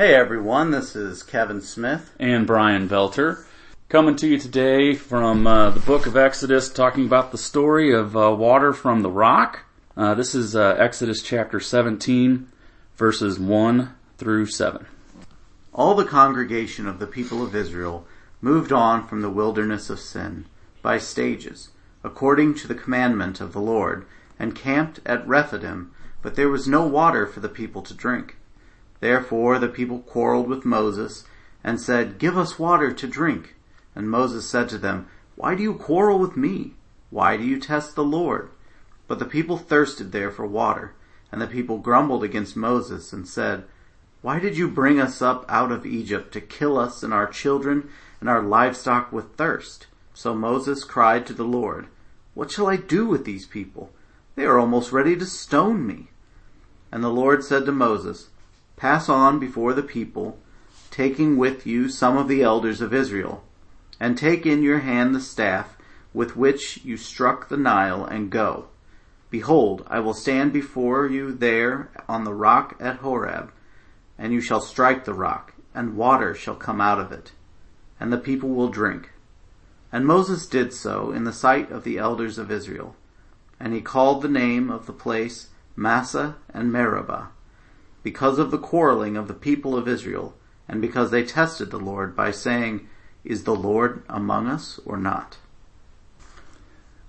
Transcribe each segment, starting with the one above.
Hey everyone, this is Kevin Smith. and Brian Velter. Coming to you today from uh, the book of Exodus, talking about the story of uh, water from the rock. Uh, this is uh, Exodus chapter 17, verses 1 through 7. All the congregation of the people of Israel moved on from the wilderness of Sin by stages, according to the commandment of the Lord, and camped at Rephidim, but there was no water for the people to drink. Therefore the people quarreled with Moses and said, Give us water to drink. And Moses said to them, Why do you quarrel with me? Why do you test the Lord? But the people thirsted there for water, and the people grumbled against Moses and said, Why did you bring us up out of Egypt to kill us and our children and our livestock with thirst? So Moses cried to the Lord, What shall I do with these people? They are almost ready to stone me. And the Lord said to Moses, Pass on before the people, taking with you some of the elders of Israel, and take in your hand the staff with which you struck the Nile, and go. Behold, I will stand before you there on the rock at Horeb, and you shall strike the rock, and water shall come out of it, and the people will drink. And Moses did so in the sight of the elders of Israel, and he called the name of the place Massah and Meribah, because of the quarreling of the people of Israel, and because they tested the Lord by saying, Is the Lord among us or not?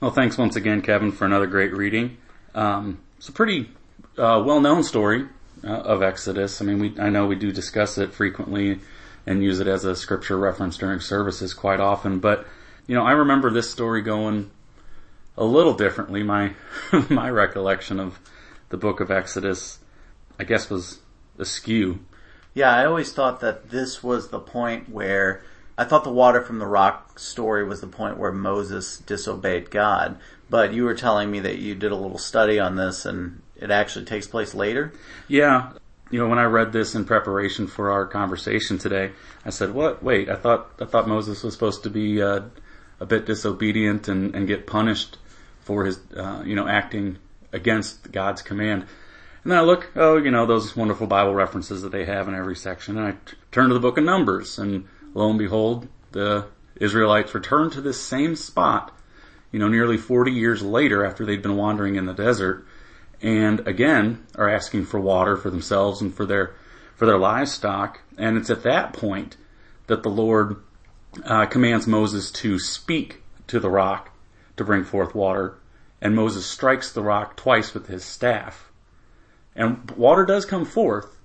Well, thanks once again, Kevin, for another great reading. Um, it's a pretty uh, well-known story uh, of Exodus. I mean, we, I know we do discuss it frequently and use it as a scripture reference during services quite often, but you know, I remember this story going a little differently. My my recollection of the book of Exodus, I guess, was askew. Yeah, I always thought that this was the point where I thought the water from the rock story was the point where Moses disobeyed God. But you were telling me that you did a little study on this and it actually takes place later? Yeah. You know, when I read this in preparation for our conversation today, I said, "What? Wait! I thought I thought Moses was supposed to be uh, a bit disobedient and, and get punished for his, uh, you know, acting against God's command." And then I look, oh, you know, those wonderful Bible references that they have in every section, and I t- turn to the book of Numbers, and lo and behold, the Israelites return to this same spot, you know, nearly 40 years later after they'd been wandering in the desert, and again are asking for water for themselves and for their for their livestock. And it's at that point that the Lord uh, commands Moses to speak to the rock to bring forth water, and Moses strikes the rock twice with his staff, and water does come forth.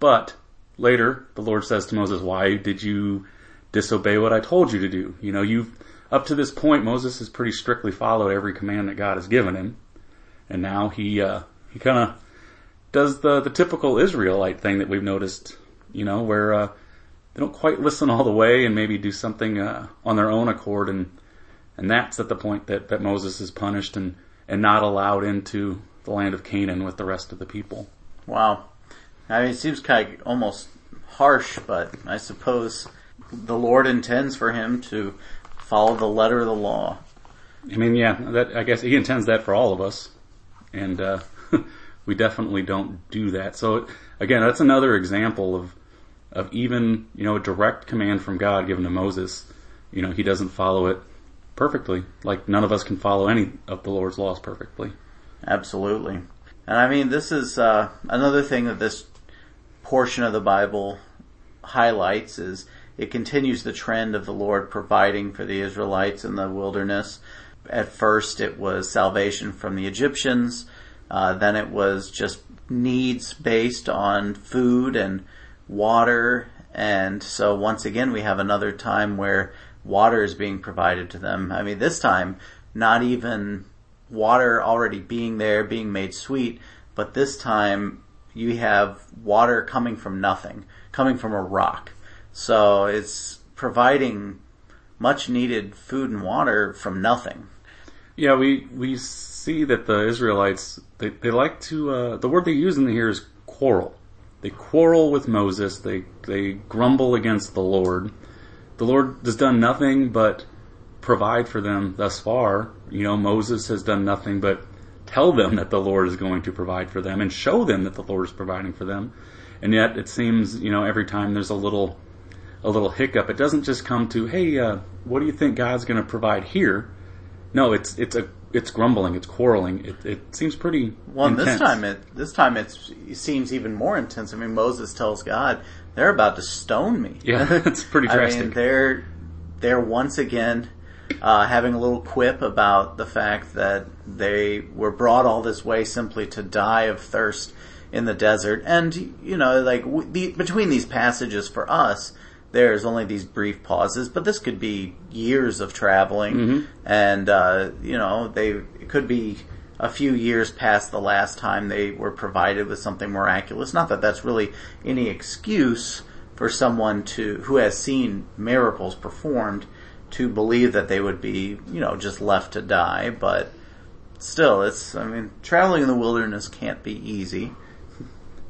But later, the Lord says to Moses, "Why did you disobey what I told you to do?" You know, you've up to this point, Moses has pretty strictly followed every command that God has given him and now he uh, he kind of does the the typical Israelite thing that we've noticed, you know, where uh, they don't quite listen all the way and maybe do something uh, on their own accord, and and that's at the point that that Moses is punished and and not allowed into the land of Canaan with the rest of the people. Wow. I mean, it seems kind of almost harsh, but I suppose the Lord intends for him to follow the letter of the law. I mean, yeah, that I guess he intends that for all of us and uh, we definitely don't do that. So again, that's another example of of even you know a direct command from God given to Moses. You know, he doesn't follow it perfectly. Like none of us can follow any of the Lord's laws perfectly. Absolutely, and I mean this is uh, another thing that this portion of the Bible highlights is it continues the trend of the Lord providing for the Israelites in the wilderness. At first it was salvation from the Egyptians, uh, then it was just needs based on food and water, and so once again we have another time where water is being provided to them. I mean, this time not even water already being there, being made sweet, but this time you have water coming from nothing, coming from a rock. So it's providing much needed food and water from nothing. Yeah, we we see that the Israelites they, they like to uh, the word they use in here is quarrel. They quarrel with Moses. They they grumble against the Lord. The Lord has done nothing but provide for them thus far. You know, Moses has done nothing but tell them that the Lord is going to provide for them and show them that the Lord is providing for them. And yet it seems, you know, every time there's a little, a little hiccup, it doesn't just come to, hey, uh, what do you think God's going to provide here? No, it's, it's a, it's grumbling, it's quarreling. It, it seems pretty Well, and this time it this time it's, it seems even more intense. I mean, Moses tells God, "They're about to stone me." Yeah, it's pretty I mean, drastic. they're they're once again uh, having a little quip about the fact that they were brought all this way simply to die of thirst in the desert, and you know, like w- the, between these passages for us. There's only these brief pauses, but this could be years of traveling, Mm-hmm. and uh, you know they it could be a few years past the last time they were provided with something miraculous. Not that that's really any excuse for someone to who has seen miracles performed to believe that they would be, you know, just left to die, but still it's I mean, traveling in the wilderness can't be easy.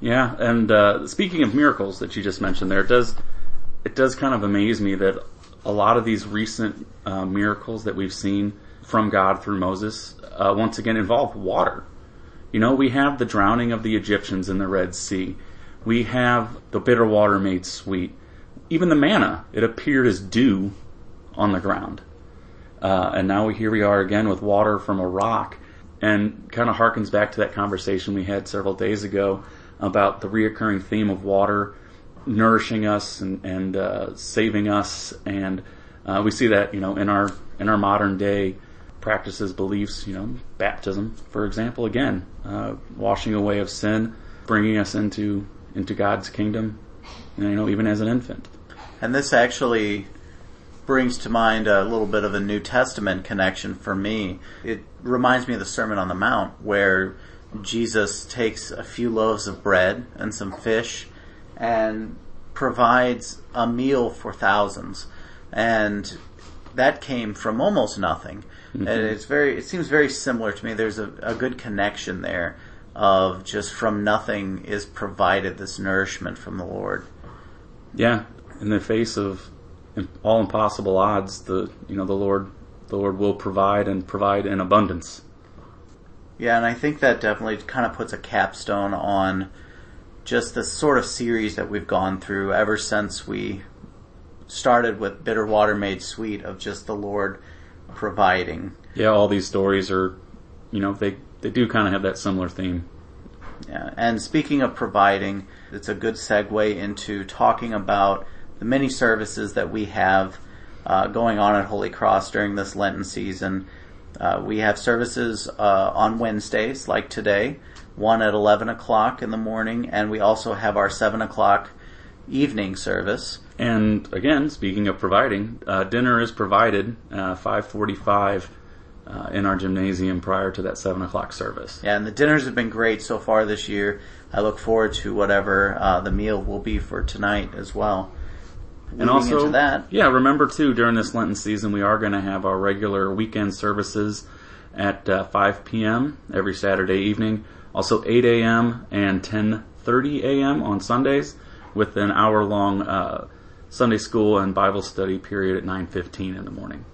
Yeah, and uh, speaking of miracles that you just mentioned there, it does it does kind of amaze me that a lot of these recent uh, miracles that we've seen from God through Moses uh, once again involve water. You know, we have the drowning of the Egyptians in the Red Sea. We have the bitter water made sweet. Even the manna, it appeared as dew on the ground. Uh, and now here we are again with water from a rock and kind of harkens back to that conversation we had several days ago about the reoccurring theme of water nourishing us and, and uh, saving us. And uh, we see that, you know, in our, in our modern day practices, beliefs, you know, baptism, for example, again, uh, washing away of sin, bringing us into, into God's kingdom, you know, even as an infant. And this actually brings to mind a little bit of a New Testament connection for me. It reminds me of the Sermon on the Mount where Jesus takes a few loaves of bread and some fish and provides a meal for thousands. And that came from almost nothing. Mm-hmm. And it's very, it seems very similar to me. There's a, a good connection there of just from nothing is provided this nourishment from the Lord. Yeah, in the face of all impossible odds, the you know the Lord the Lord will provide and provide in abundance. Yeah, and I think that definitely kind of puts a capstone on just the sort of series that we've gone through ever since we started with Bitter Water Made Sweet of just the Lord providing. Yeah, all these stories are, you know, they they do kind of have that similar theme. Yeah. And speaking of providing, it's a good segue into talking about the many services that we have uh, going on at Holy Cross during this Lenten season. Uh, we have services uh, on Wednesdays, like today, one at 11 o'clock in the morning, and we also have our 7 o'clock evening service. And again, speaking of providing, uh, dinner is provided uh, five forty-five uh, in our gymnasium prior to that seven o'clock service. Yeah, and the dinners have been great so far this year. I look forward to whatever uh, the meal will be for tonight as well. And also, that, yeah, remember too, during this Lenten season, we are going to have our regular weekend services at uh, 5 p.m. every Saturday evening. Also 8 a.m. and 10:30 a.m. on Sundays, with an hour-long uh, Sunday school and Bible study period at 9:15 in the morning.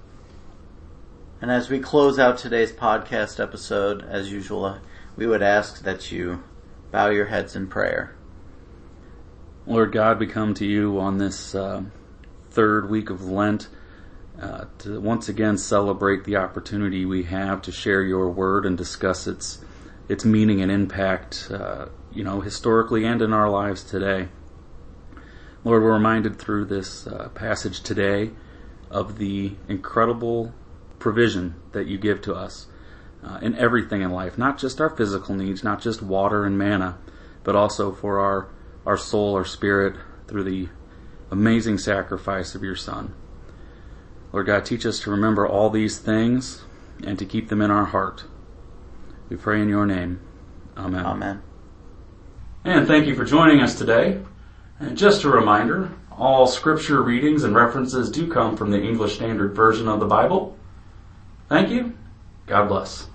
And as we close out today's podcast episode, as usual, we would ask that you bow your heads in prayer. Lord God, we come to you on this uh, third week of Lent uh, to once again celebrate the opportunity we have to share your word and discuss its its meaning and impact, uh, you know, historically and in our lives today. Lord, we're reminded through this uh, passage today of the incredible provision that you give to us uh, in everything in life, not just our physical needs, not just water and manna, but also for our our soul, our spirit, through the amazing sacrifice of your Son. Lord God, teach us to remember all these things and to keep them in our heart. We pray in your name. Amen. Amen. And thank you for joining us today. And just a reminder, all scripture readings and references do come from the English Standard Version of the Bible. Thank you. God bless.